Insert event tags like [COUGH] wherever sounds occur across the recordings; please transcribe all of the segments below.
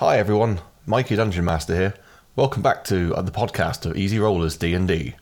Hi everyone, Mikey Dungeon Master here. Welcome back to uh, the podcast of Easy Rollers D&D.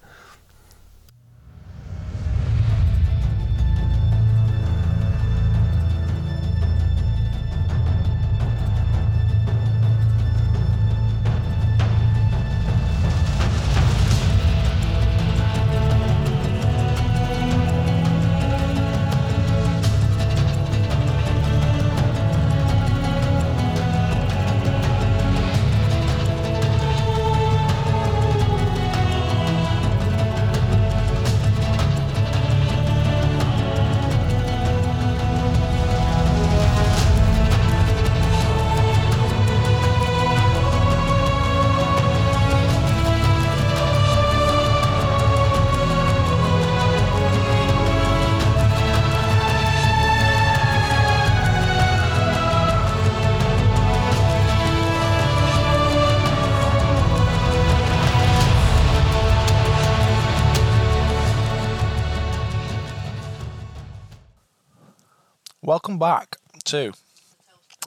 To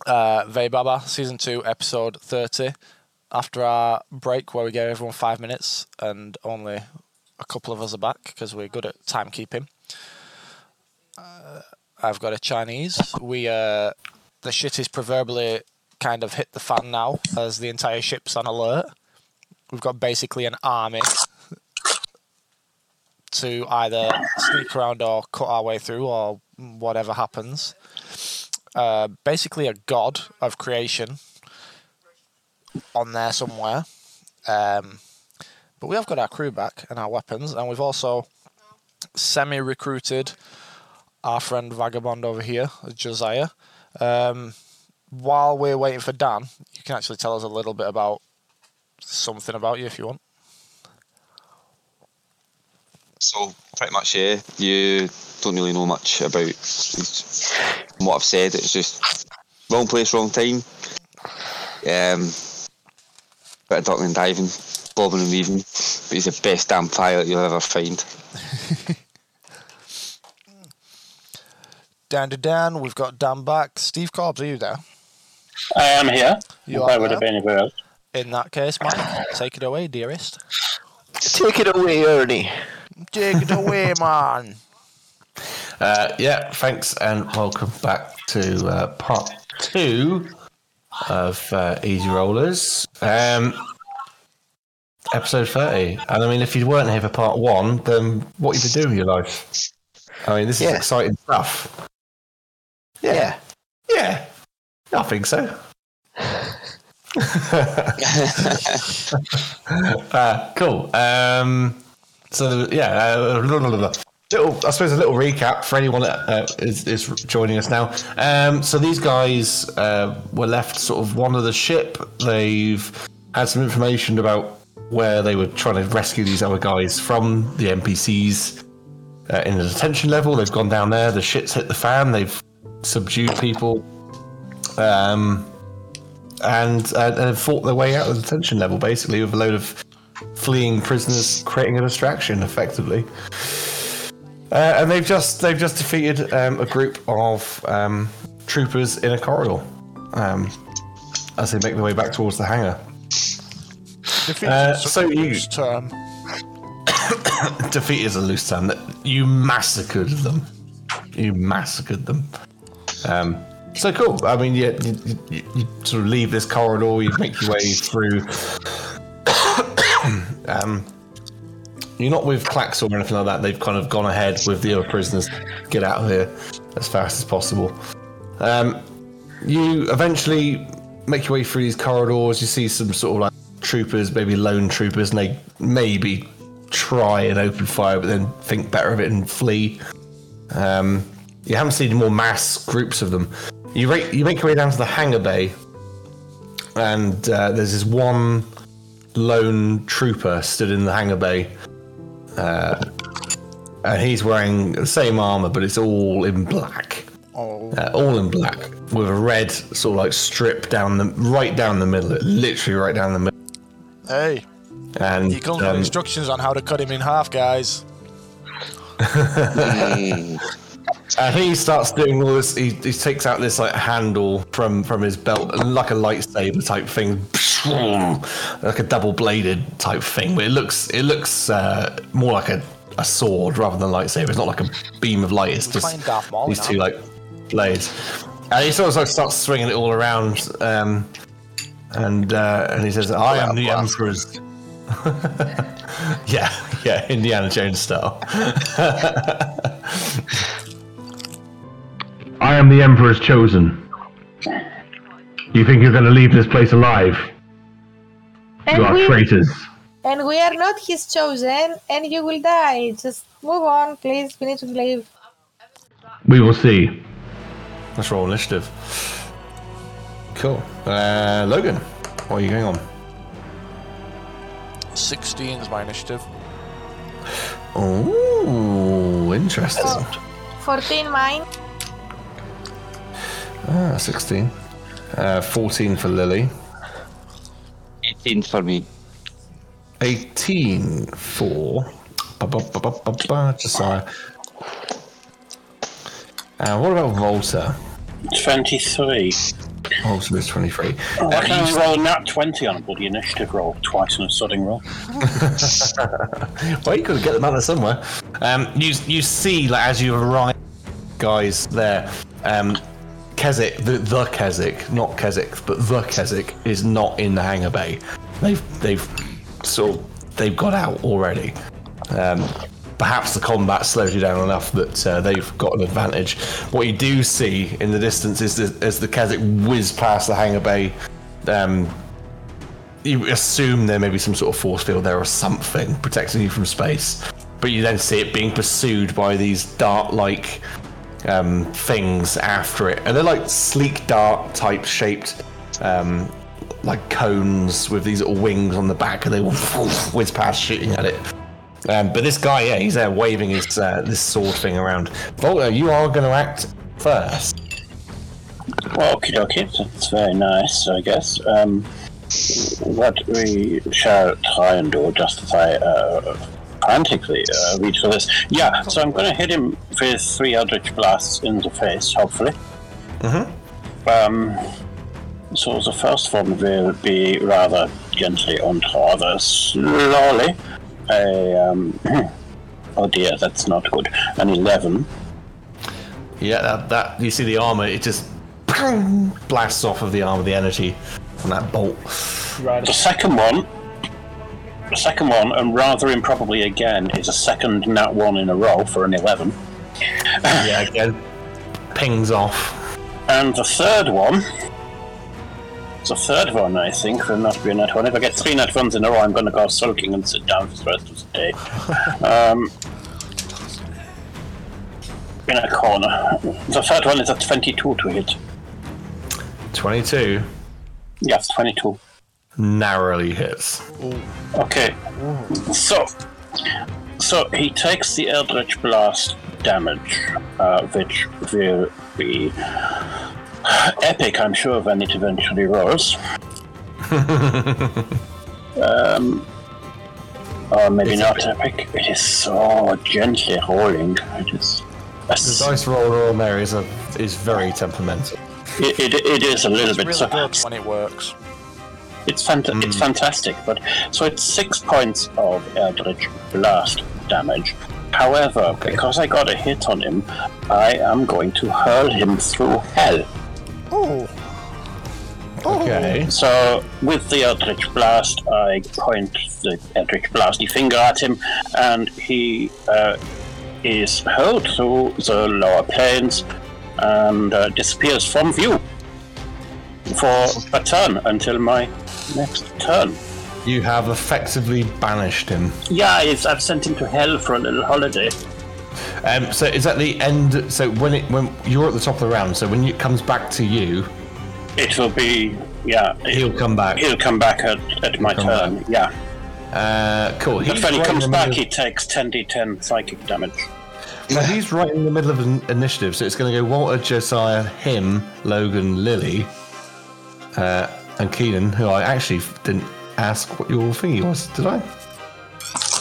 uh, Baba Season 2, Episode 30. After our break, where we gave everyone five minutes and only a couple of us are back because we're good at timekeeping. Uh, I've got a Chinese. We uh, The shit is proverbially kind of hit the fan now as the entire ship's on alert. We've got basically an army to either sneak around or cut our way through or whatever happens. Uh, basically, a god of creation on there somewhere. Um, but we have got our crew back and our weapons, and we've also semi recruited our friend Vagabond over here, Josiah. Um, while we're waiting for Dan, you can actually tell us a little bit about something about you if you want. So pretty much, yeah. You don't really know much about what I've said. It's just wrong place, wrong time. Um, bit of ducking and diving, bobbing and weaving. But he's the best damn pilot you'll ever find. [LAUGHS] down to Dan, we've got Dan back. Steve Corbs, are you there? I am here. You if I are would have been anywhere else. In that case, Mike, take it away, dearest. Take it away, Ernie. Take it away, man. Uh, yeah, thanks and welcome back to uh, part two of uh, Easy Rollers. Um, episode 30. And I mean, if you weren't here for part one, then what you been doing with your life? I mean, this is Yeah. exciting stuff. Yeah. Yeah, I think so. uh, cool. Um, so yeah, uh. Little, I suppose a little recap for anyone that uh, is, is joining us now. Um, so these guys uh, were left sort of one of the ship. They've had some information about where they were trying to rescue these other guys from the NPCs uh, in the detention level. They've gone down there. The shit's hit the fan. They've subdued people. Um, and, uh, and fought their way out of the detention level, basically, with a load of fleeing prisoners, creating a distraction, effectively. Uh, and they've just they've just defeated um, a group of um, troopers in a corridor um, as they make their way back towards the hangar. Uh, so you term. [COUGHS] defeat is a loose term. You massacred them. You massacred them. Um, so cool. I mean, you, you, you, you sort of leave this corridor. You make your way through. Um, you're not with Clax or anything like that. They've kind of gone ahead with the other prisoners. Get out of here as fast as possible. Um, you eventually make your way through these corridors. You see some sort of like troopers, maybe lone troopers, and they maybe try and open fire, but then think better of it and flee. Um, you haven't seen more mass groups of them. You, you make your way down to the hangar bay, and uh, there's this one lone trooper stood in the hangar bay. Uh, and he's wearing the same armor, but it's all in black. Oh, Uh, all in black with a red sort of like strip down the right down the middle, literally right down the middle. hey, And he comes with um, instructions on how to cut him in half, guys. [LAUGHS] Think he starts doing all this. He, he takes out this like handle from from his belt, like a lightsaber type thing, like a double bladed type thing. But it looks it looks uh, more like a, a sword rather than a lightsaber. It's not like a beam of light. It's just playing Darth Maul these two like blades. And he sort of like starts swinging it all around, um, and uh, and he says, "I am the blast. emperor's." [LAUGHS] yeah, yeah, Indiana Jones style. [LAUGHS] I am the Emperor's chosen. You think you're going to leave this place alive? And we, traitors. and we are not his chosen, and you will die. Just move on, please. We need to leave. We will see. Let's roll initiative. Cool. Uh, Logan, what are you going on? 16 is my initiative. Oh, interesting. 14 mine. Ah, 16. Uh, 14 for Lily. 18 for me. 18 for ba, ba, ba, ba, ba, ba, Josiah. Uh, what about Volta? 23. Volta is 23. Oh, I Uh, can you- only roll a nat 20 on a bloody initiative roll twice on a sodding roll. [LAUGHS] well, you could get them out there somewhere. Um, you you see, like as you arrive, guys there. Um, Keswick, the the Keswick, not Keswick, but the Keswick is not in the hangar bay. They've they've sort of, they've got out already. Um, perhaps the combat slowed you down enough that uh, they've got an advantage. What you do see in the distance is the, as the Keswick whiz past the hangar bay. Um, you assume there may be some sort of force field there or something protecting you from space, but you then see it being pursued by these dart-like um, things after it, and they're like sleek dart type shaped, um, like cones with these little wings on the back, and they will [LAUGHS] whiz past shooting at it. Um, but this guy, yeah, he's there waving his uh, this sword thing around. Volta, you are going to act first. Well, okay, dokie, that's very nice, I guess. Um, what we shall try and do, just as I uh, frantically uh, reach for this. Yeah, so I'm going to hit him with three Eldritch Blasts in the face, hopefully. Mm-hmm. Um, so the first one will be rather gently and rather slowly. A, um, [CLEARS THROAT] oh dear, that's not good. An 11. Yeah, that, that you see the armor, it just [CLEARS THROAT] blasts off of the armor, the energy from that bolt. Right. The second one, the second one, and rather improbably again, is a second nat one in a row for an 11. yeah, again, pings off. And the third one, the third one, I think, will not be a nat one. If I get three nat ones in a row, I'm going to go sulking and sit down for the rest of the day. [LAUGHS] um, in a corner. The third one is a 22 to hit. 22 Yes, 22. Narrowly hits. Okay. So, so he takes the Eldritch Blast damage, uh, which will be epic, I'm sure, when it eventually rolls. [LAUGHS] um, or maybe not epic. It is so gently rolling. It is. The dice roller on there is, a, is very temperamental. It, it, it is a little It's bit. really so, good when it works. It's fant- it's fantastic, but so it's six points of Eldritch Blast damage. However, because I got a hit on him, I am going to hurl him through hell. Oh, Okay. So with the Eldritch Blast, I point the Eldritch Blasty finger at him, and he uh, is hurled through the lower planes and uh, disappears from view for a turn until my next turn. You have effectively banished him. Yeah, it's, I've sent him to hell for a little holiday. Um, so is that the end? So when it when you're at the top of the round, so when it comes back to you, It will be, yeah. it- he'll come back. he'll come back at, at my turn, yeah. Uh, cool. But when he comes back, middle- he takes 10d10 psychic damage. So he's right in the middle of an initiative, so it's going to go Volta, Josiah, him, Logan, Lily, uh, and Keenan, who I actually didn't ask what your thingy was, did I?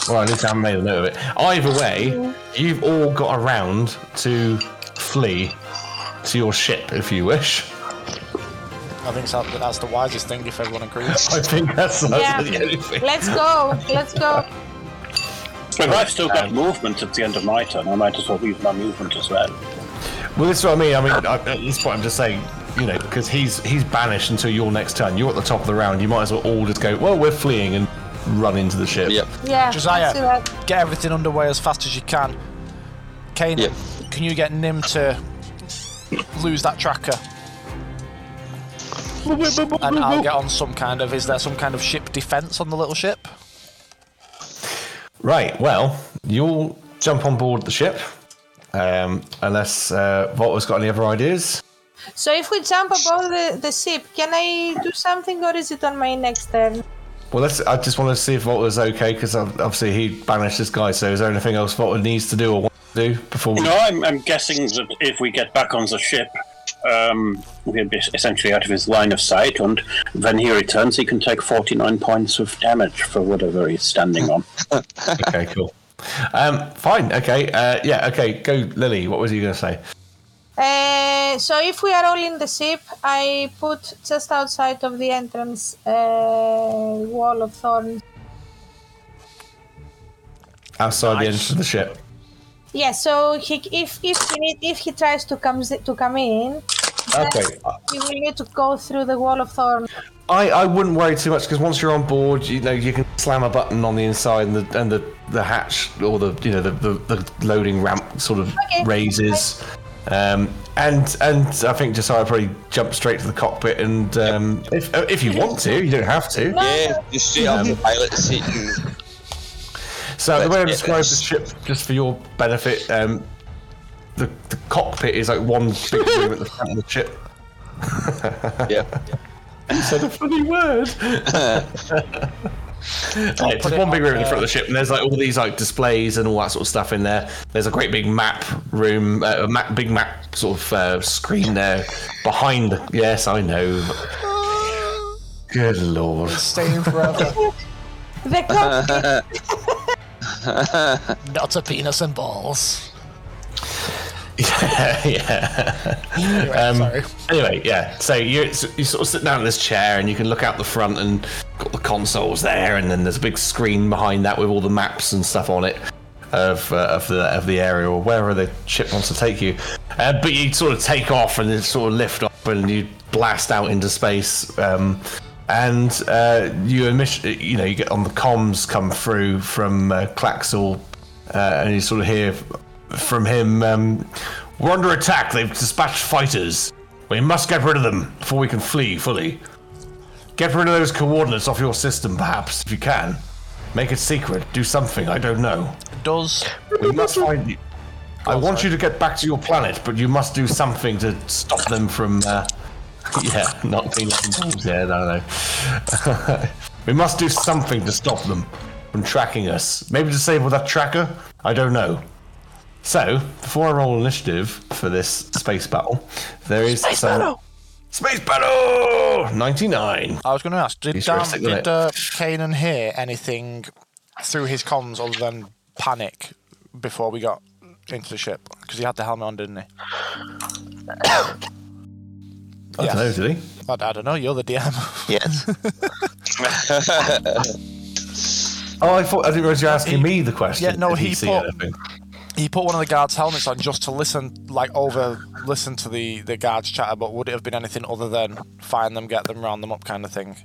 Well, I need I have made a note of it. Either way, you've all got around to flee to your ship if you wish. I think so- that's the wisest thing if everyone agrees. [LAUGHS] I think that's, that's Yeah. the only thing. Let's go. Let's go. If I've still got movement at the end of my turn, I might as well use my movement as well. Well, this is what I mean. I mean, I, at this point, I'm just saying, you know, because he's he's banished until your next turn. You're at the top of the round. You might as well all just go. Well, we're fleeing and run into the ship. Yep. Yeah. Josiah. let's do that. Get everything underway as fast as you can. Kane, Yep. can you get Nim to lose that tracker? And I'll get on some kind of. Is there some kind of ship defense on the little ship? Right. Well, you'll jump on board the ship, um, unless uh, Volta's got any other ideas. So if we jump above the, the ship, can I do something or is it on my next turn? Well, let's. I just want to see if Volta's okay because obviously he banished this guy. So, is there anything else Volta needs to do or wants to do before we? No, I'm, I'm guessing that if we get back on the ship, um, we'll be essentially out of his line of sight, and when he returns, he can take 49 points of damage for whatever he's standing on. [LAUGHS] okay, cool. Um, fine. Okay. Uh, yeah. Okay. Go, Lily. What was he going to say? Uh, so if we are all in the ship, I put just outside of the entrance uh, wall of thorns. Outside the entrance of the ship. Yeah. So he, if if he need, if he tries to come to come in, Okay. he will need to go through the wall of thorns. I, I wouldn't worry too much because once you're on board, you know you can slam a button on the inside and the and the, the hatch or the you know the, the, the loading ramp sort of Okay. raises, um, and and I think Josiah probably jump straight to the cockpit and um, if if you want to, you don't have to. Yeah, just straight up the pilot seat and So the way I describe the ship, just for your benefit, um, the the cockpit is like one big room at the front of the ship. yeah. [LAUGHS] You said a funny word. [LAUGHS] Yeah, it's put just it one big room in the front of the ship, and there's like all these like displays and all that sort of stuff in there. There's a great big map room, uh, a map, big map sort of uh, screen there behind. The, yes, I know. Good lord. Staying forever. [LAUGHS] The [LAUGHS] cockpit. [LAUGHS] Not a penis and balls. [LAUGHS] yeah, yeah. Anyway, Um. Anyway, yeah. So you you sort of sit down in this chair and you can look out the front and got the consoles there, and then there's a big screen behind that with all the maps and stuff on it of uh, of the of the area or wherever the ship wants to take you. Uh, but you sort of take off and then sort of lift off and you blast out into space. Um, and uh, you emission, you know, you get on the comms come through from uh, Claxel, uh, and you sort of hear from him, um, "We're under attack. They've dispatched fighters. We must get rid of them before we can flee fully. Get rid of those coordinates off your system, perhaps, if you can. Make it secret. Do something. I don't know. Does We must find you. I want you to get back to your planet, but you must do something to stop them from. Uh, [LAUGHS] yeah, not and balls. Yeah, no, no. [LAUGHS] we must do something to stop them from tracking us. Maybe disable that tracker. I don't know. So, before I roll initiative for this space battle, there is Space some battle! space battle ninety nine. I was going to ask, did He's Dan, did it. uh, Kanan hear anything through his comms other than panic before we got into the ship? Because he had the helmet on, didn't he? I Yeah. don't know, did he? I, I don't know. You're the DM. Yes. [LAUGHS] Oh, I thought I didn't realize you were asking He- me the question. Yeah, no, Did he see put- anything? He put one of the guards' helmets on just to listen, like over listen to the the guards chatter. But would it have been anything other than find them, get them, round them up, kind of thing?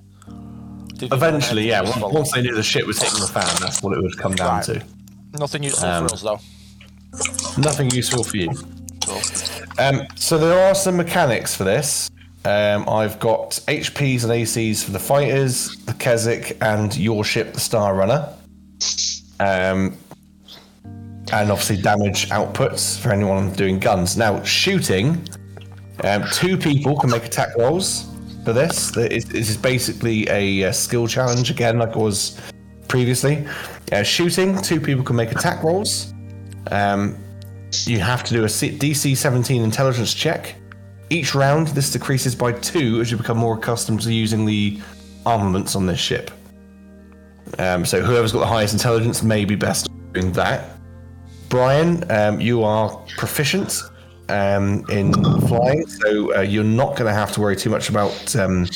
Did Eventually, yeah. Once, once they knew the shit was hitting the fan, that's what it would come down Right. to. Nothing useful Um, for us though. Nothing useful for you. Um, so there are some mechanics for this. Um, I've got HPs and ACs for the fighters, the Keswick, and your ship, the Star Runner. Um, and obviously damage outputs for anyone doing guns. Now, shooting, um, two people can make attack rolls for this. This is basically a, skill challenge again, like it was previously. Uh, shooting, two people can make attack rolls. Um, you have to do a DC 17 intelligence check. Each round, this decreases by two as you become more accustomed to using the armaments on this ship. Um, so whoever's got the highest intelligence may be best doing that. Brian, um, you are proficient um, in flying, so uh, you're not going to have to worry too much about um,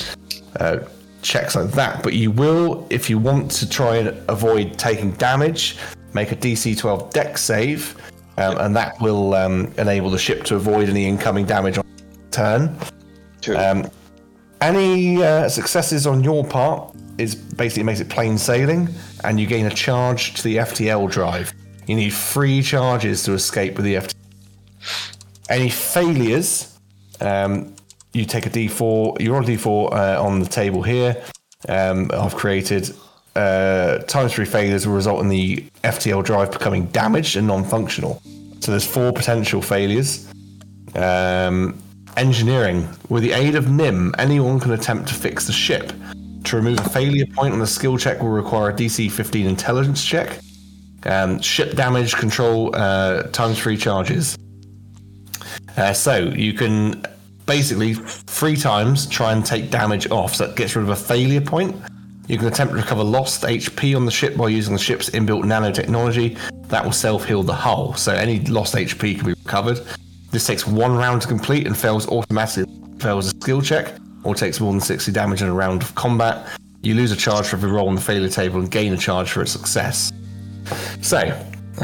uh, checks like that. But you will, if you want to try and avoid taking damage, make a DC 12 Dex save, um, and that will um, enable the ship to avoid any incoming damage on turn. Um, any uh, successes on your part is basically makes it plain sailing, and you gain a charge to the FTL drive. You need three charges to escape with the FTL. Any failures, um, you take a D4. You're on D4 uh, on the table here. Um, I've created uh, times three failures will result in the FTL drive becoming damaged and non-functional. So there's four potential failures. Um, engineering. With the aid of NIM, anyone can attempt to fix the ship. To remove a failure point on the skill check will require a DC 15 intelligence check. Um, ship damage control uh, times three charges. Uh, so you can basically three times try and take damage off. So that gets rid of a failure point. You can attempt to recover lost HP on the ship by using the ship's inbuilt nanotechnology. That will self heal the hull. So any lost HP can be recovered. This takes one round to complete and fails automatically. Fails a skill check or takes more than 60 damage in a round of combat. You lose a charge for every roll on the failure table and gain a charge for a success. So,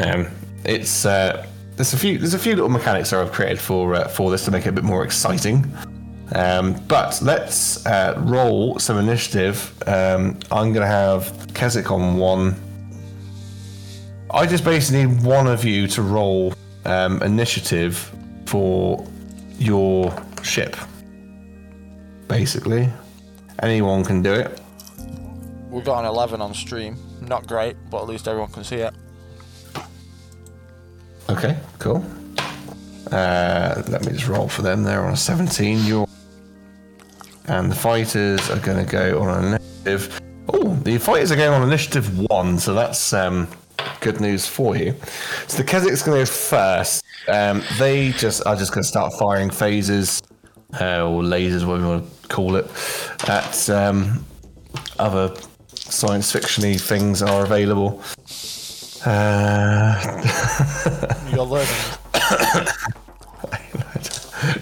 um, it's uh, there's a few there's a few little mechanics that I've created for uh, for this to make it a bit more exciting. Um, but let's uh, roll some initiative. Um, I'm going to have Keswick on one. I just basically need one of you to roll um, initiative for your ship. Basically, anyone can do it. We've got an 11 on stream. Not great, but at least everyone can see it. Okay, cool. Uh, let me just roll for them. They're on a 17. You're and the fighters are going to go on initiative. Oh, the fighters are going on initiative one, so that's um, good news for you. So the Keswick's going to go first. Um, they just are just going to start firing phasers uh, or lasers, whatever you want to call it, at um, other science fictiony things are available. Uh, [LAUGHS] You're learning.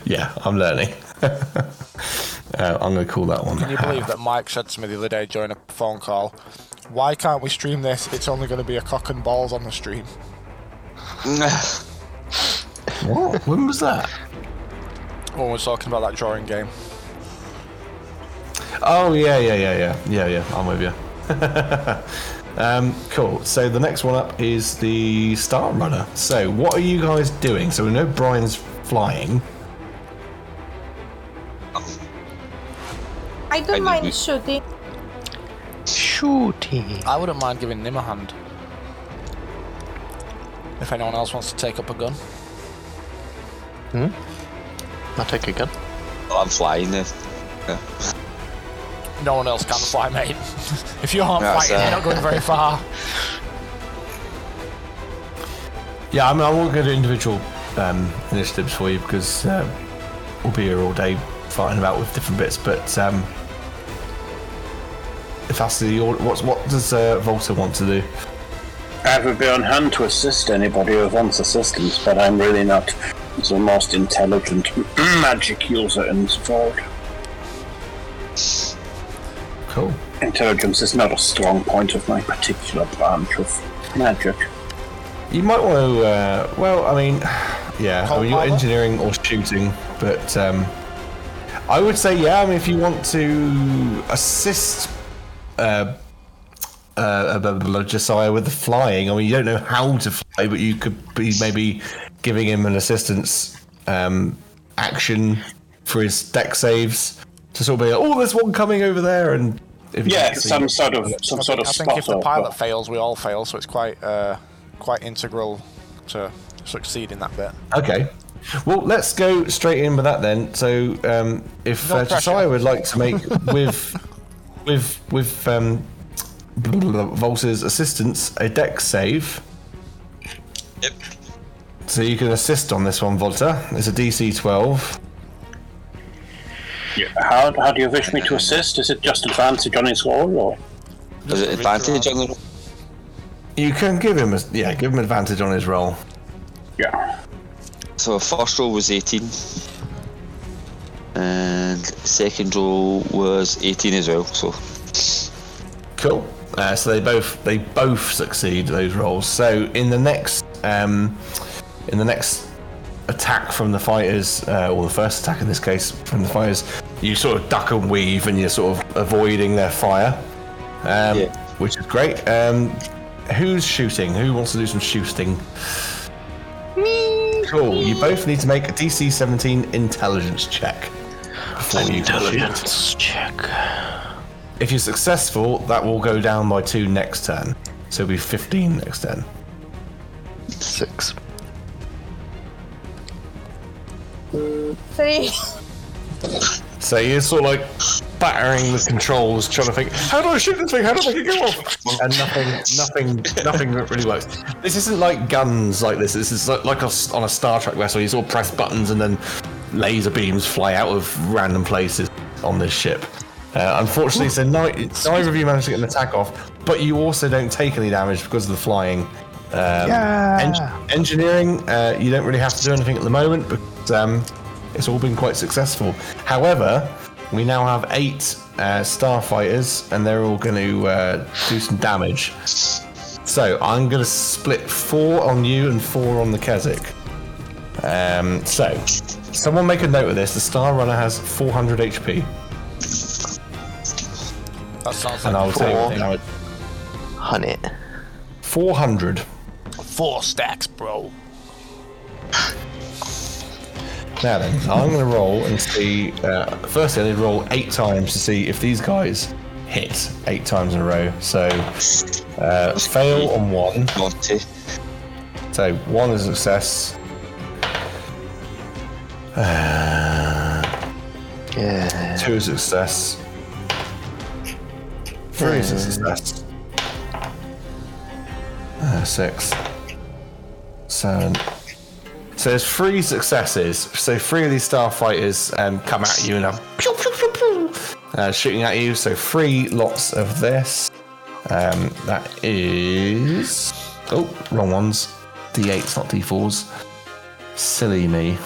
yeah, I'm learning. [LAUGHS] uh, I'm going to call that one. Can you believe that Mike said to me the other day during a phone call, why can't we stream this? It's only going to be a cock and balls on the stream. [LAUGHS] What? When was that? When we we're talking about that drawing game. Oh yeah, yeah, yeah, yeah, yeah, yeah. I'm with you. [LAUGHS] um, cool. So the next one up is the Star Runner. So what are you guys doing? So we know Brian's flying. I don't I mind did- shooting. Shooting. I wouldn't mind giving Nim a hand. If anyone else wants to take up a gun. Hmm? I'll take a gun. Well, I'm flying there. No one else can fly, mate. [LAUGHS] if you aren't That's, fighting, uh, you're not going very far. [LAUGHS] Yeah, I mean I won't go to individual um, initiatives for you because uh, we'll be here all day fighting about with different bits. But um, if that's the order, what's what does uh, Volta want to do? I would be on hand to assist anybody who wants assistance, but I'm really not the most intelligent [CLEARS THROAT] magic user in this world. Cool. Intelligence is not a strong point of my particular branch of magic. You might want to. Uh, well, I mean, [SIGHS] yeah. I mean, you're engineering or shooting, but um, I would say, yeah. I mean, if you want to assist uh, uh, Josiah with the flying, I mean, you don't know how to fly, but you could be maybe giving him an assistance um, action for his Dex saves to sort of be like, oh, there's one coming over there, and if you Yeah, see- some sort of some I sort think, of I think if the pilot but- fails, we all fail, so it's quite uh, quite integral to succeed in that bit. Okay. Well, let's go straight in with that then. So, um, if No uh. Josiah would like to make [LAUGHS] with with with um, blah, blah, blah, Volta's assistance a Dex save, Yep. so you can assist on this one, Volta. It's a DC 12. How, how do you wish me to assist? Is it just advantage on his roll, or Is it advantage on the? You can give him a yeah, give him advantage on his roll. Yeah. So first roll was 18. And second roll was 18 as well, so Cool. Uh, so they both they both succeed those rolls. So in the next um, in the next attack from the fighters, uh, or the first attack in this case from the fighters, you sort of duck and weave, and you're sort of avoiding their fire, um, Yeah. which is great. Um, who's shooting? Who wants to do some shooting? Me. Cool. You both need to make a DC 17 intelligence check before you shoot. Intelligence check. If you're successful, that will go down by two next turn. So it'll be 15 next turn. Six. Three. [LAUGHS] So you're sort of like battering the controls, trying to think, how do I shoot this thing? How do I make it go off? And nothing, nothing, nothing really works. This isn't like guns like this. This is like, like a on a Star Trek vessel. You sort of press buttons and then laser beams fly out of random places on this ship. Uh, unfortunately, so ni- neither of you managed to get an attack off, but you also don't take any damage because of the flying. Um, en- engineering, uh, you don't really have to do anything at the moment, but um, it's all been quite successful. However, we now have eight uh, starfighters, and they're all going to uh, do some damage. So I'm going to split four on you and four on the Keswick. Um, so, someone make a note of this. The Star Runner has 400 HP, That sounds and like I'll a take Four. thing. damage. Honey. 400. Four stacks, bro. Now then, I'm going to roll and see. Uh, firstly, I need to roll eight times to see if these guys hit eight times in a row. So, uh, fail on one. So, one is a success. Yeah. Two is a success. Three is a success. Uh, six. Seven. So there's three successes. So three of these starfighters um, come at you and are pew, pew, pew, pew, uh, shooting at you. So three lots of this. Um, that is oh wrong ones. D8s, not D4s. Silly me.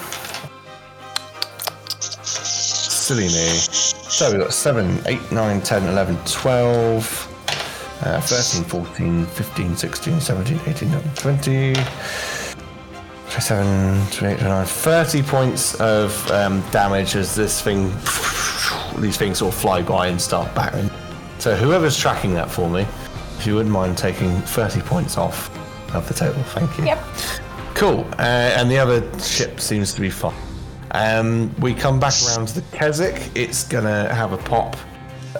Silly me. So we've got 7, 8, 9, 10, 11, 12, uh, 13, 14, 15, 16, 17, 18, 19, 20, 27, 28, 29, 30 points of um, damage as this thing, these things sort of fly by and start battering. So whoever's tracking that for me, if you wouldn't mind taking 30 points off of the total, thank you. Yep. Cool. Uh, and the other ship seems to be fine. Um, we come back around to the Keswick. It's gonna have a pop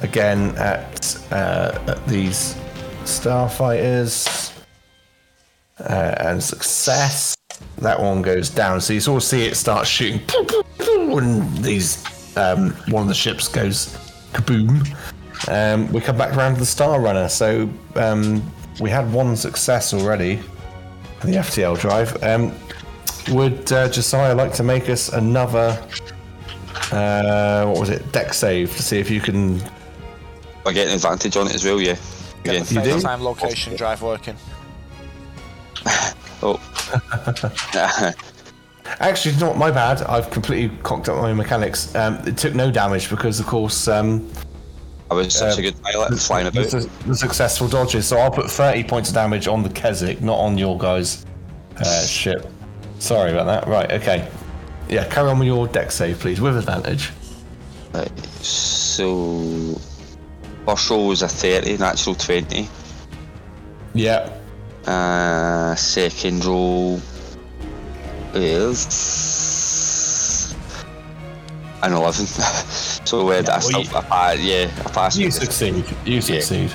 again at, uh, at these starfighters uh, and success. That one goes down. So you sort of see it start shooting, and these um, one of the ships goes kaboom. Um, we come back around to the Star Runner. So um, we had one success already the FTL drive. Um, would uh, Josiah like to make us another? Uh, what was it? Dex save to see if you can. I get an advantage on it as well, yeah. Get Again. the You do? time location drive working. [LAUGHS] Oh. [LAUGHS] Actually, not my bad. I've completely cocked up my mechanics. Um, it took no damage because, of course, um, I was such a good pilot flying about. the, the successful dodges. So I'll put 30 points of damage on the Keswick, not on your guys' uh, ship. Sorry about that. Right, okay. Yeah, carry on with your Dex save, please, with advantage. Right, so first roll was a 30, natural 20. Yeah. Uh, second roll is an 11. [LAUGHS] so uh, that's well, still pass, yeah, a pass. You succeed. You succeed.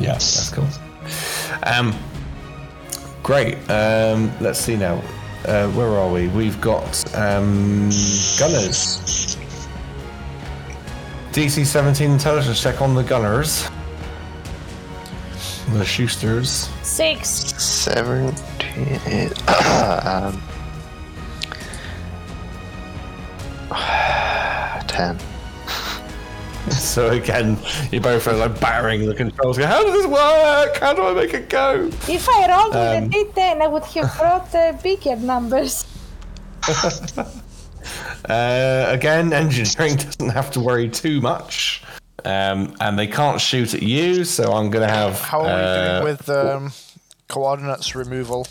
Yeah, that's cool. Um, great. Um, let's see now. Uh, where are we? We've got um, gunners. DC 17 intelligence check on the gunners. The Schusters. Six. Seventeen. [CLEARS THROAT] um, [SIGHS] ten. [LAUGHS] so again, you both are like battering the controls. Go, How does this work? How do I make it go? If I rolled Um, with a D10, I would have brought uh, bigger numbers. [LAUGHS] Uh, again, engineering doesn't have to worry too much. Um, and they can't shoot at you, so I'm going to have. How are we uh, doing with um, coordinates removal?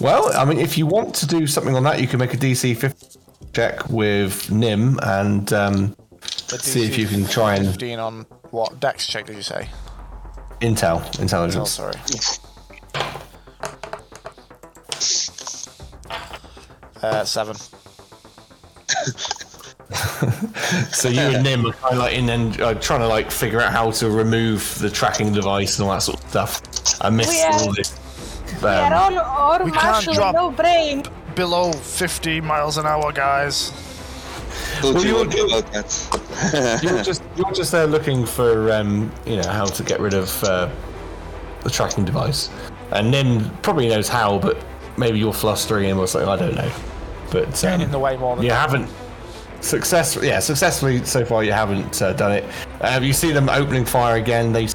Well, I mean, if you want to do something on that, you can make a DC 50 check with Nim and um, The see if you can try and 15 on what? Dex check, did you say? intel, Oh, intelligence. sorry. Uh, seven. [LAUGHS] [LAUGHS] So you and Nim are kind of like in and uh, trying to like figure out how to remove the tracking device and all that sort of stuff. I missed are- all this. we are Um, all all we can't drop- no brain. Below 50 miles an hour, guys. Don't Well, you you're- about that. [LAUGHS] you're just you're just there looking for um, you know how to get rid of uh, the tracking device, and Nim probably knows how, but maybe you're flustering him or something. I don't know, but um, in the way more than you that. haven't successfully. Yeah, successfully so far you haven't uh, done it. Uh, you see them opening fire again. They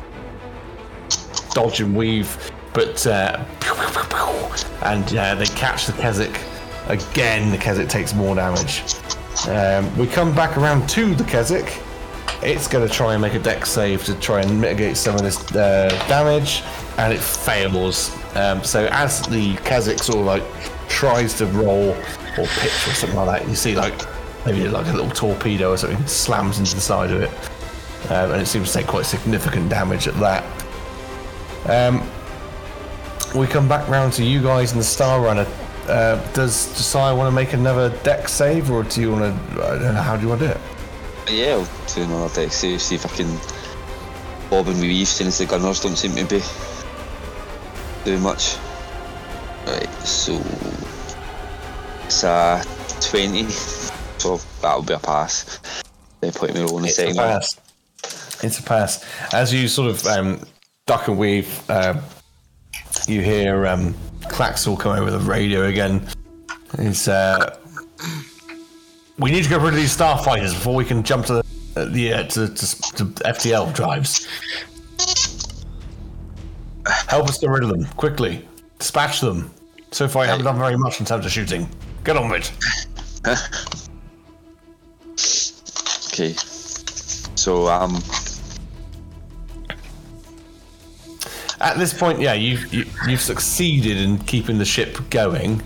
dodge and weave, but uh, and uh, they catch the Keswick again. The Keswick takes more damage. Um, we come back around to the Keswick. It's going to try and make a Dex save to try and mitigate some of this uh, damage, and it fails. Um, so as the Keswick sort of like tries to roll or pitch or something like that, you see like maybe like a little torpedo or something slams into the side of it, um, and it seems to take quite significant damage at that. Um, we come back round to you guys and the Star Runner. Uh, does Josiah want to make another Dex save, or do you want to? I don't know. How do you want to do it? yeah, I'll do another Dex save, see if I can bob and weave since the gunners don't seem to be doing much. Right, so it's a 20, so that'll be a pass. They put me on in the It's a one. pass. It's a pass. As you sort of um, duck and weave, uh, you hear um, Claxel come over the radio again. He's, uh, we need to get rid of these starfighters before we can jump to the, uh, the uh, to, to, to FTL drives. Help us get rid of them quickly. Dispatch them. So far, I haven't done very much in terms of shooting. Get on with it. [LAUGHS] Okay. So um At this point, yeah, you've you, you've succeeded in keeping the ship going.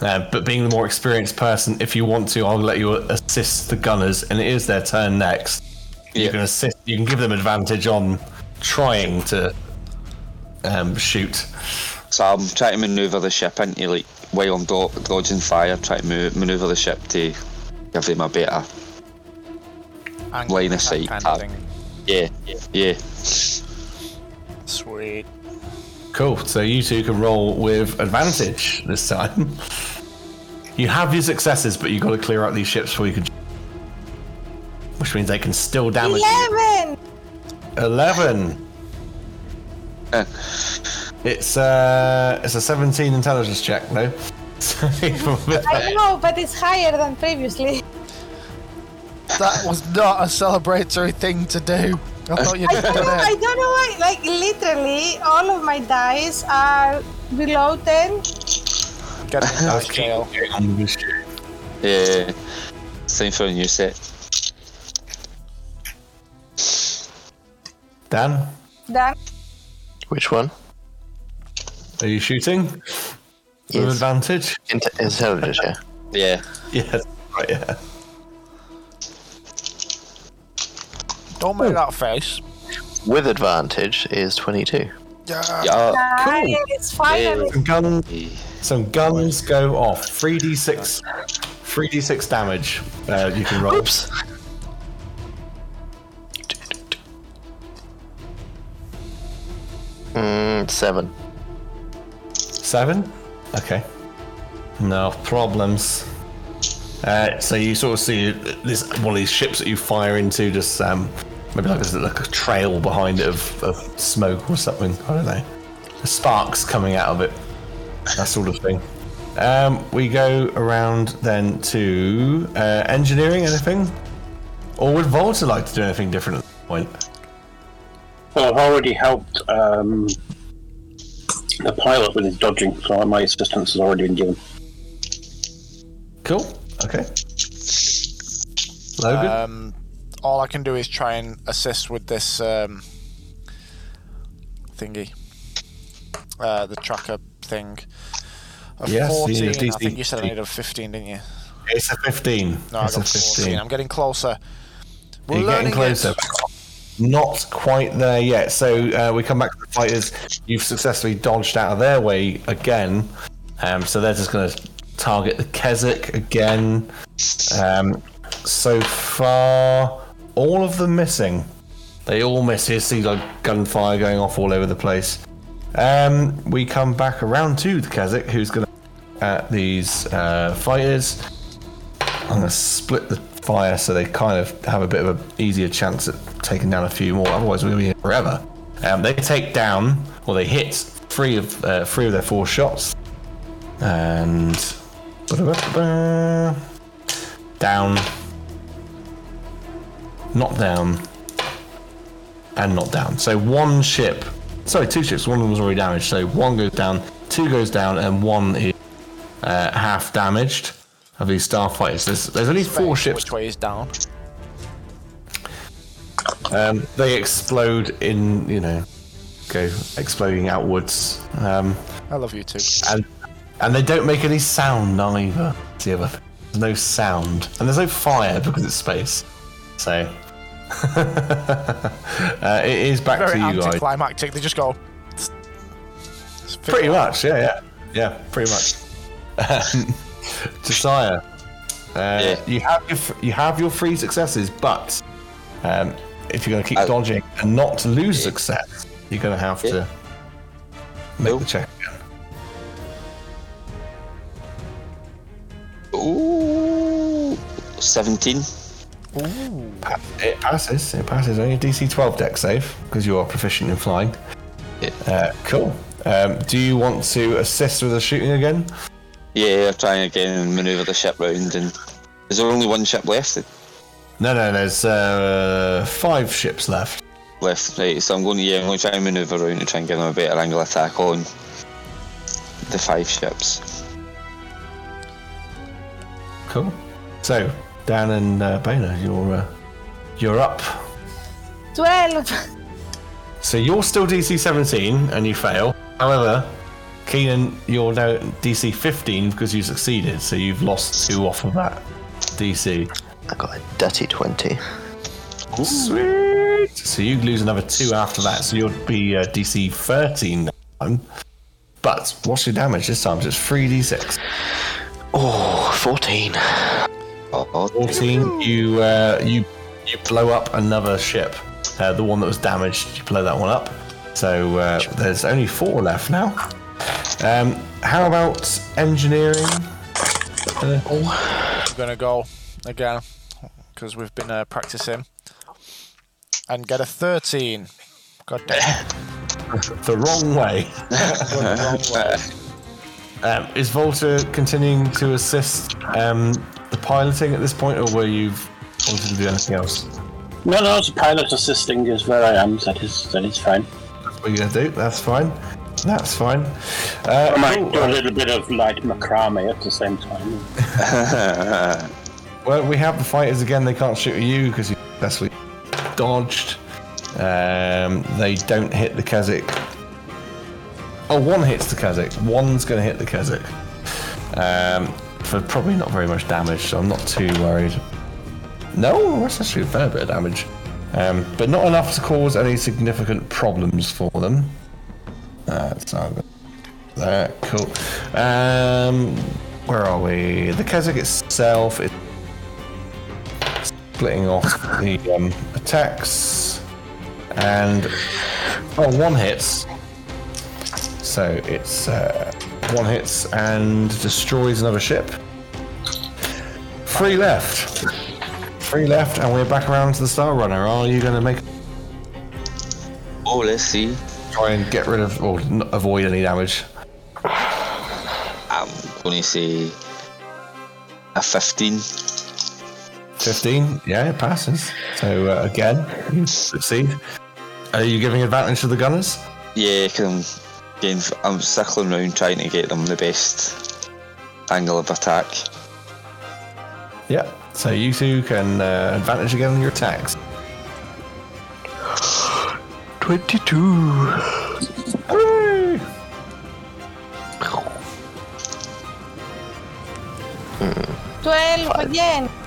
Uh, but being the more experienced person, if you want to, I'll let you assist the gunners, and it is their turn next. You can assist. You can give them advantage on trying to um, shoot. so I'm trying to manoeuvre the ship into like while I'm do- dodging fire, try to move, manoeuvre the ship to give them a better Angle Line of sight, Kind of thing. yeah, yeah. Sweet. Cool. So you two can roll with advantage this time. You have your successes, but you've got to clear out these ships before you can. Which means they can still damage you. Eleven. Eleven. Uh, It's uh, it's a seventeen intelligence check, no. So even with I know, but it's higher than previously. That was not a celebratory thing to do. I thought you'd I don't know. done I it. don't know why. Like literally, all of my dice are below ten. Get in the dice jail. yeah. It's time for a new set. Dan, Done. Which one? are you shooting with Yes. advantage? Inte- intelligence, yeah. Yeah. [LAUGHS] Yes. Right. Yeah. Don't make that face. With advantage is 22. Yeah. Yeah. Nice. Finally. Some guns. Some guns go off. Three d six. Three d six damage. Uh, you can roll. Oops. Mm, seven. Seven. Okay. No problems. Uh, so you sort of see this one of these ships that you fire into, just um, maybe like a, like a trail behind it of, of smoke or something. I don't know. The sparks coming out of it, that sort of thing. Um, we go around then to uh, engineering. Anything? Or would Volta like to do anything different at this point? Well, I've already helped um, the pilot with his dodging, so my assistance has already been given. Cool. Okay. Logan? Um, all I can do is try and assist with this um, thingy, uh, the tracker thing. A Yes, 14. I think you said I needed a 15, didn't you? it's a 15. No, I it's got a 14. I'm getting closer. We're You're getting learning it. closer. Not quite there yet. So uh, we come back to the fighters. You've successfully dodged out of their way again. Um, so they're just going to target the Keswick again. Um, so far, all of them missing. They all miss. You see like gunfire going off all over the place. Um, we come back around to the Keswick, who's going to at these uh, fighters. I'm going to split the fire so they kind of have a bit of an easier chance at taking down a few more. Otherwise, we're going to be here forever. Um, they take down, or they hit three of uh, three of their four shots, and down, not down, and not down. So one ship, sorry, two ships. One of them was already damaged. So one goes down, two goes down, and one is uh, half damaged of these starfighters. There's there's only four ships. Which way is down? Um, they explode in you know, go exploding outwards, um, I love you too. and and they don't make any sound either. That's the other. There's no sound, and there's no fire because it's space. So [LAUGHS] uh, it is back Very to you guys. anticlimactic. They just go. Pretty much, yeah, yeah, yeah, pretty much. [LAUGHS] Um, Josiah, uh, Yeah. you have your f- you have your three successes, but um, if you're going to keep Uh, dodging and not to lose success, you're going to have Yeah. to make Nope. the check. Ooh, 17. Pa- It passes. It passes. Only a DC 12 Dex save because you are proficient in flying. Yeah. Uh, cool. Um, do you want to assist with the shooting again? Yeah, I'm trying again and manoeuvre the ship round. And is there only one ship left? No, no. There's uh, five ships left. Left, right. So I'm going to yeah, I'm going to try and manoeuvre around and try and give them a better angle attack on the five ships. Cool. So, Dan and uh, Baina, you're uh, you're up. 12. So you're still DC 17 and you fail. However, Keenan, you're now DC 15 because you succeeded. So you've lost two off of that DC. I got a dirty 20. Sweet. So you lose another two after that. So you'll be uh, DC 13 next time. But what's your damage this time? Just 3d6. Oh, 14. 14. You uh, you you blow up another ship. Uh, the one that was damaged, you blow that one up. So uh, there's only four left now. Um, how about engineering? Uh, I'm gonna go again because we've been uh, practicing and get a 13. God damn. [LAUGHS] the wrong way. [LAUGHS] The wrong way. Um, is Volta continuing to assist um, the piloting at this point, or were you wanted to do anything else? No, no, the pilot assisting is where I am. That is that is fine. That's what you're gonna do. That's fine. That's fine. Uh, I might do a little bit of light macrame at the same time. [LAUGHS] Well, we have the fighters again. They can't shoot at you because you successfully dodged. Um, they don't hit the Keswick. Oh, one hits the Keswick. One's going to hit the Keswick. Um, for probably not very much damage, so I'm not too worried. No, that's actually a fair bit of damage. Um, but not enough to cause any significant problems for them. Uh, so there, cool. Um, where are we? The Keswick itself is splitting off the um, attacks, and oh, one hits. So it's uh, one hits and destroys another ship. Three left. Three left, and we're back around to the Star Runner. Are you going to make oh, let's see. try and get rid of or n- avoid any damage? I'm going to say a 15. 15. Yeah, it passes. So uh, again, you succeed. Are you giving advantage to the gunners? Yeah, because I'm, getting, I'm circling around trying to get them the best angle of attack. Yeah. So you two can uh, advantage again on your attacks. 22. Hooray! Twelve again. [LAUGHS]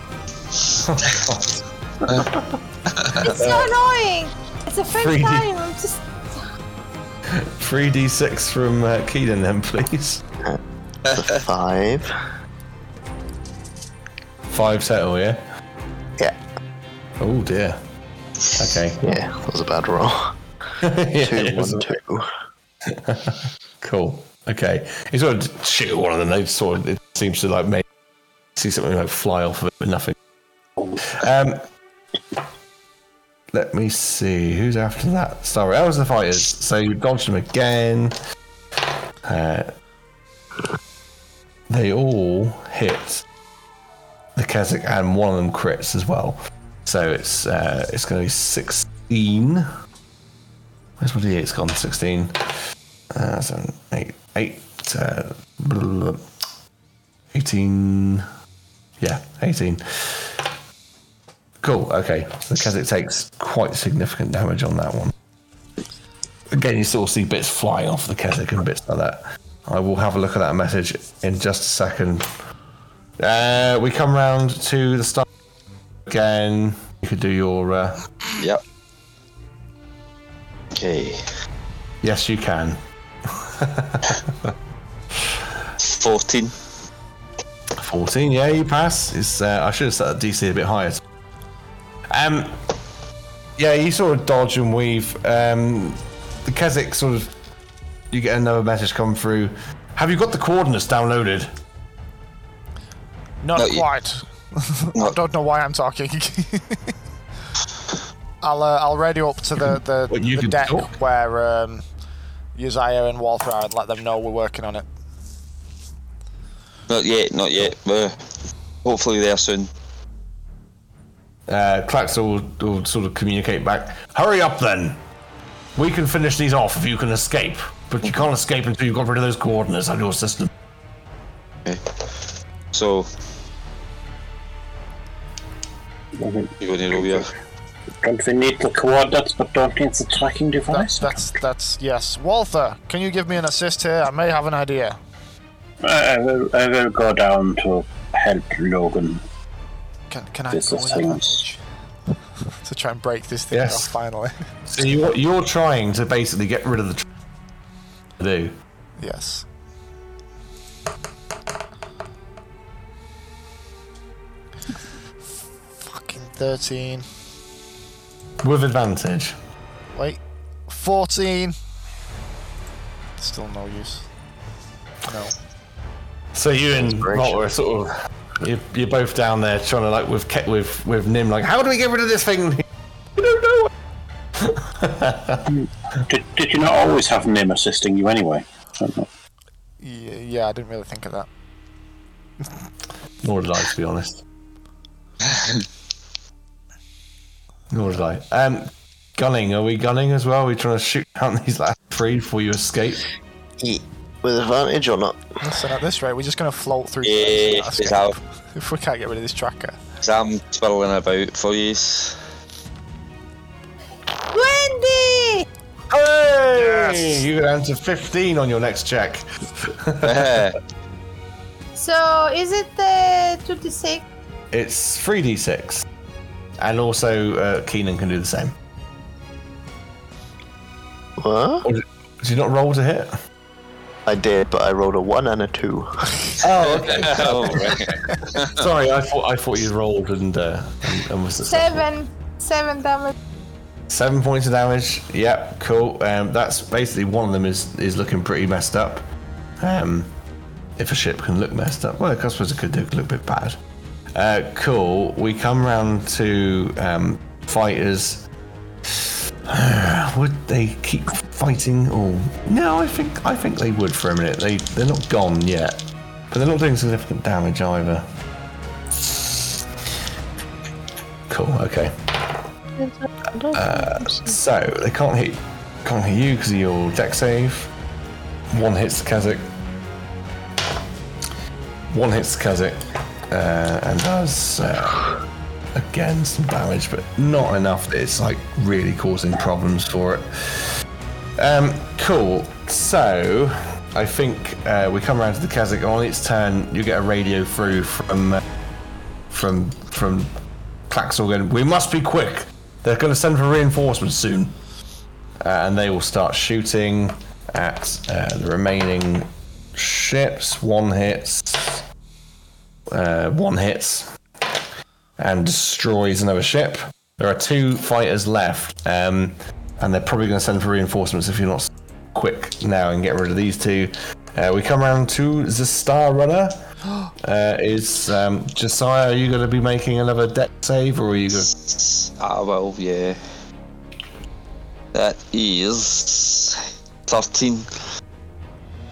It's so annoying. It's the first 3D. time. I'm just. 3d6 from uh, Keelan, then, please. 5. Five total, yeah? Yeah. Oh dear. Okay. Yeah, that was a bad roll. [LAUGHS] Yeah, 2, it was 1, 2. [LAUGHS] Cool. Okay. You sort of shoot one of them. They sort of it seems to like make see something like fly off of it, but nothing. Um. Let me see who's after that. Sorry, that was the fighters. So you dodged them again. Uh, they all hit the Keswick, and one of them crits as well. So it's uh, it's going to be sixteen. Where's my d8's gone? 16. Uh, uh, blah, blah, blah. 18. Yeah, 18. Cool, okay. So the Keswick takes quite significant damage on that one. Again, you still see bits flying off the Keswick and bits like that. I will have a look at that message in just a second. Uh, we come round to the start again. You could do your. Uh, Yep. Okay. yes, you can. 14. 14, yeah, you pass. It's, uh, I should have set the DC a bit higher. Um, yeah, you sort of dodge and weave. Um, the Keswick sort of, you get another message come through. Have you got the coordinates downloaded? Not No, you- quite. I don't know why I'm talking. I'll uh, I'll radio up to the the, Well, you the deck talk. where um, Uzziah and Walther are and let them know we're working on it. Not yet, not yet. We're hopefully there soon. Uh, Clax will, will sort of communicate back. Hurry up then. We can finish these off if you can escape. But you can't escape until you've got rid of those coordinates on your system. Okay. So, you going to roll. Don't we need the coordinates, but don't need the tracking device? That's that's that's yes. Walther, can you give me an assist here? I may have an idea. Uh, I will, I will go down to help Logan. Can can I This go is in things. advantage? [LAUGHS] to try and break this thing Yes. off finally. So you're, you're trying to basically get rid of the. Tr- do. yes. Fucking thirteen. With advantage. Wait, fourteen. Still no use. No. So you and Inspiration. Walter are sort of you're, you're both down there trying to like with Ke- with with Nim like how do we get rid of this thing? [LAUGHS] we don't know. [LAUGHS] Did, did you not always have Nim assisting you anyway? I. Yeah, yeah, I didn't really think of that. Nor did I, to be honest. Nor did I. Um, gunning. Are we gunning as well? Are we trying to shoot down [LAUGHS] these last three before you escape? Ye- With advantage or not? Listen, at this rate, we're just gonna float through. Yeah, space it's out. If we can't get rid of this tracker. So I'm swirling about for you. Twenty. Hey! Yes! You go down to 15 on your next check. [LAUGHS] [LAUGHS] So is it the two d six? It's 3d6. And also, uh, Keenan can do the same. What? Or did, did you not roll to hit? I did, but I rolled a 1 and a 2. [LAUGHS] Oh, okay. [LAUGHS] oh, right. [LAUGHS] Sorry, I thought I thought you rolled and uh, and, and was. Seven. Seven damage. Seven points of damage. Yep, cool. Um, that's basically one of them is is looking pretty messed up. Um, if a ship can look messed up, well, I suppose it could look a bit bad. Uh, cool. We come round to um, fighters. [SIGHS] would they keep fighting? Or no? I think I think they would for a minute. They they're not gone yet, but they're not doing significant damage either. Cool. Okay. So they can't hit can't hit you because of your Dex save. One hits the Keswick. One hits the Keswick uh, and does uh, again some damage, but not enough that it's like really causing problems for it. Um, cool. So I think uh, we come around to the Keswick on its turn. You get a radio through from uh, from from Klaxor going, We must be quick. They're going to send for reinforcements soon. Uh, and they will start shooting at uh, the remaining ships. One hits. Uh, one hits. And destroys another ship. There are two fighters left. Um, and they're probably going to send for reinforcements if you're not quick now and get rid of these two. Uh, we come around to the Star Runner. [GASPS] Uh, is um, Josiah? Are you going to be making another Dex save, or are you going? Ah, well, yeah. That is 13.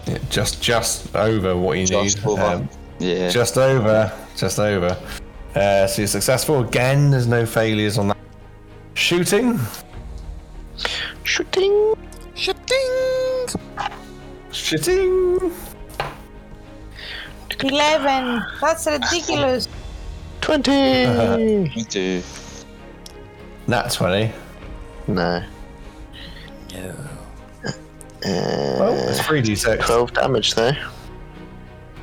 Yeah, just just over what you Just need. over. Um, Yeah. just over. Just over. Uh, so you're successful again. There's no failures on that. Shooting. Shooting. Shitting! Shooting. 11. That's ridiculous. 20. [LAUGHS] Me too. Nat twenty. no. Well, Uh, it's three d six. 12 damage though.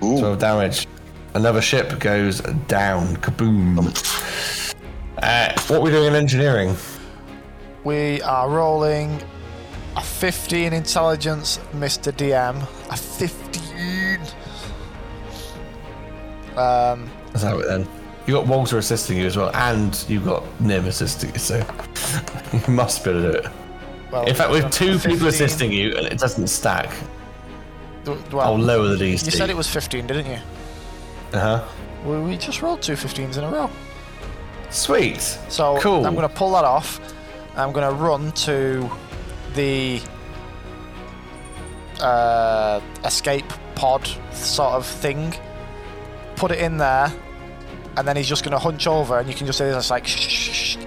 Ooh. Twelve damage. Another ship goes down. Kaboom. Uh, what are we doing in engineering? We are rolling a 15 intelligence, Mr. DM. A 15. Um, Let's have it then. You got Walter assisting you as well, and you've got Nim assisting you, so [LAUGHS] you must be able to do it. well, In fact, with two 15 people assisting you and it doesn't stack, d- I'll lower the DC. you said it was 15, didn't you? Uh huh. Well, we just rolled two 15s in a row. Sweet. So Cool. I'm going to pull that off. I'm going to run to the uh, escape pod sort of thing, put it in there, and then he's just going to hunch over, and you can just hear this like shh, shh, shh,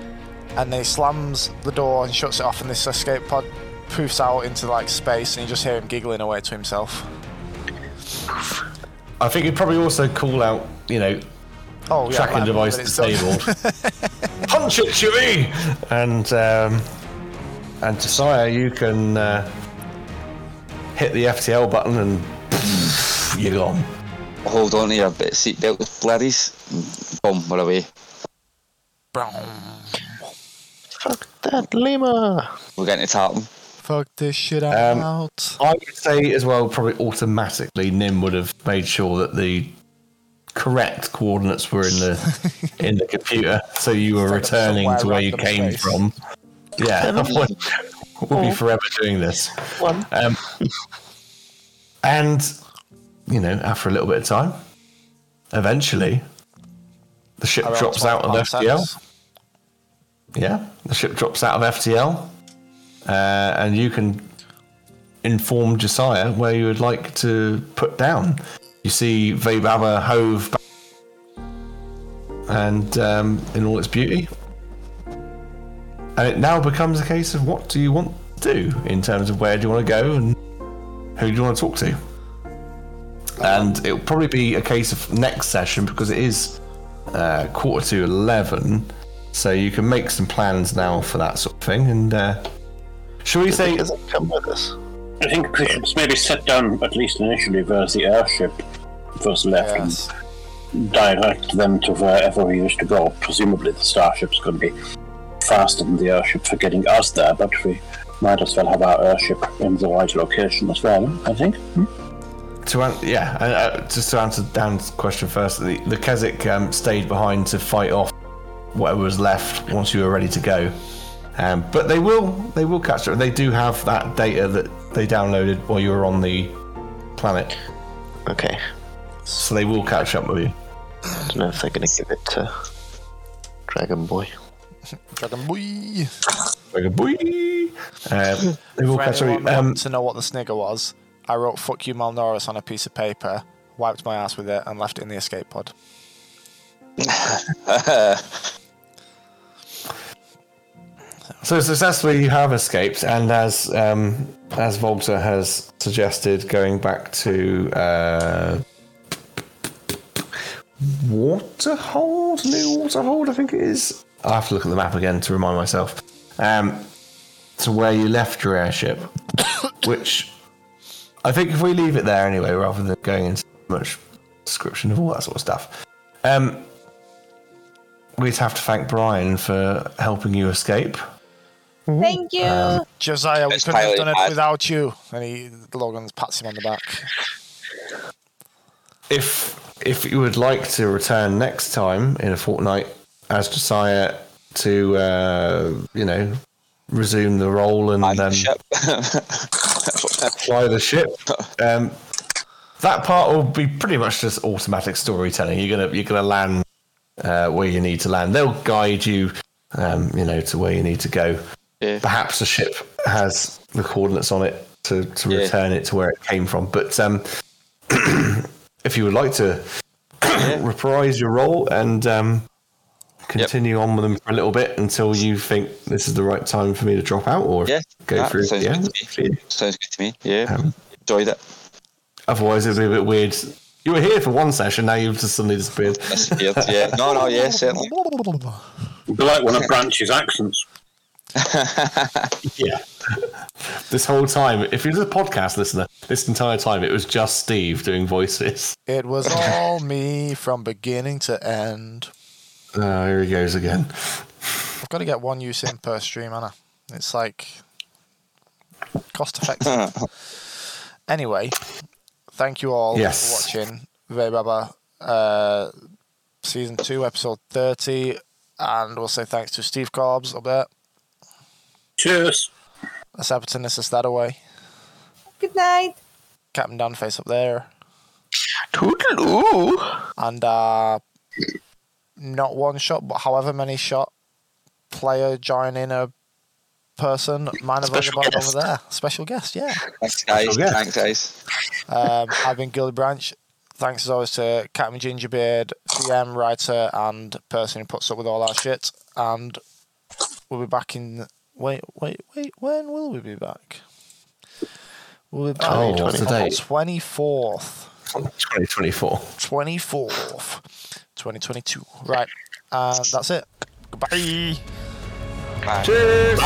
and then he slams the door and shuts it off, and this escape pod poofs out into like space, and you just hear him giggling away to himself. I think you'd probably also call out, you know, Oh, yeah, tracking like, device but it's done. disabled. [LAUGHS] Punch it, Chewie! And um, and Josiah, you can uh, hit the FTL button and you're gone. Hold on here, your bit seatbelt with bloodies. Boom, we're away. Fuck that Lima. We're getting to Tartan. Fuck this shit Um, out. I would say as well, probably automatically, Nim would have made sure that the correct coordinates were in the in the computer, so you were Instead returning to where you came place. from. Yeah, [LAUGHS] we'll, we'll be forever doing this. One. Um, and you know, after a little bit of time, eventually, the ship Around drops out of FTL. parsecs. Yeah, the ship drops out of FTL, uh, and you can inform Josiah where you would like to put down. You see Vebaba hove and um, in all its beauty. And it now becomes a case of what do you want to do in terms of where do you want to go and who do you want to talk to. And it'll probably be a case of next session because it is uh, quarter to 11. So you can make some plans now for that sort of thing. And uh, shall we say, doesn't come with us. I think we should maybe sit down, at least initially, where the airship first left Yes. and direct them to wherever we wish to go. Presumably, the starship's going to be faster than the airship for getting us there, but we might as well have our airship in the right location as well, I think. Hmm? to an- yeah, uh, uh, just to answer Dan's question first, the, the Keswick um, stayed behind to fight off whatever was left once you were ready to go. Um, but they will they will catch up. They do have that data that they downloaded while you were on the planet, Okay. so they will catch up with you. I don't know if they're going to give it to Dragon Boy. Dragon boy. Dragon boy. Um, they will For catch up. with you. Um, to know what the snigger was, I wrote "fuck you, Malnoris" on a piece of paper, wiped my ass with it, and left it in the escape pod. [LAUGHS] So successfully you have escaped, and as um, as Volta has suggested, going back to uh, Waterhold, New Waterhold, I think it is. I'll have to look at the map again to remind myself. Um, to where you left your airship, [COUGHS] which I think if we leave it there anyway, rather than going into much description of all that sort of stuff, um, we'd have to thank Brian for helping you escape. Thank you. Josiah, we couldn't have done it I've- without you. And he, Logan pats him on the back. If if you would like to return next time in a fortnight as Josiah to uh, you know resume the role and Man um, [LAUGHS] fly the ship, um, that part will be pretty much just automatic storytelling. You're gonna you're gonna land uh, where you need to land. They'll guide you, um, you know, to where you need to go. Yeah. Perhaps the ship has the coordinates on it to, to Yeah. return it to where it came from. But um, [CLEARS THROAT] if you would like to [CLEARS THROAT] reprise your role and um, continue on with them for a little bit until you think this is the right time for me to drop out or Yeah, go that through sounds the good to me. Sounds good to me. Yeah, Um, enjoyed it. Otherwise, it'd be a bit weird. You were here for one session, now you've just suddenly disappeared. Disappeared. yeah, no, no, yeah, certainly. It'd be like one of Branch's accents. [LAUGHS] Yeah. This whole time, if you're a podcast listener, this entire time it was just Steve doing voices. It was [LAUGHS] all me from beginning to end. Oh, here he goes again. I've got to get one use in per stream, Anna. It's like cost effective. [LAUGHS] anyway, thank you all Yes. for watching Ve Baba uh, season two, episode thirty, and we'll say thanks to Steve Cobbs up there. Cheers. That's Everton. This is that away. Good night. Captain Dan face up there, Toodaloo. and uh, not one shot, but however many shot player joining in a person. Minor Special Vagabond guest. over there. Special guest, yeah. Thanks, guys. Yeah. Thanks, guys. Um, I've been Gilly Branch. Thanks as always to Captain Gingerbeard, DM, writer, and person who puts up with all our shit. And we'll be back in. Wait, wait, wait. When will we be back? We'll be back Oh, on what's the date? 24th. 2024. 24th. 2022. Right. And that's it. Goodbye. Bye. Cheers!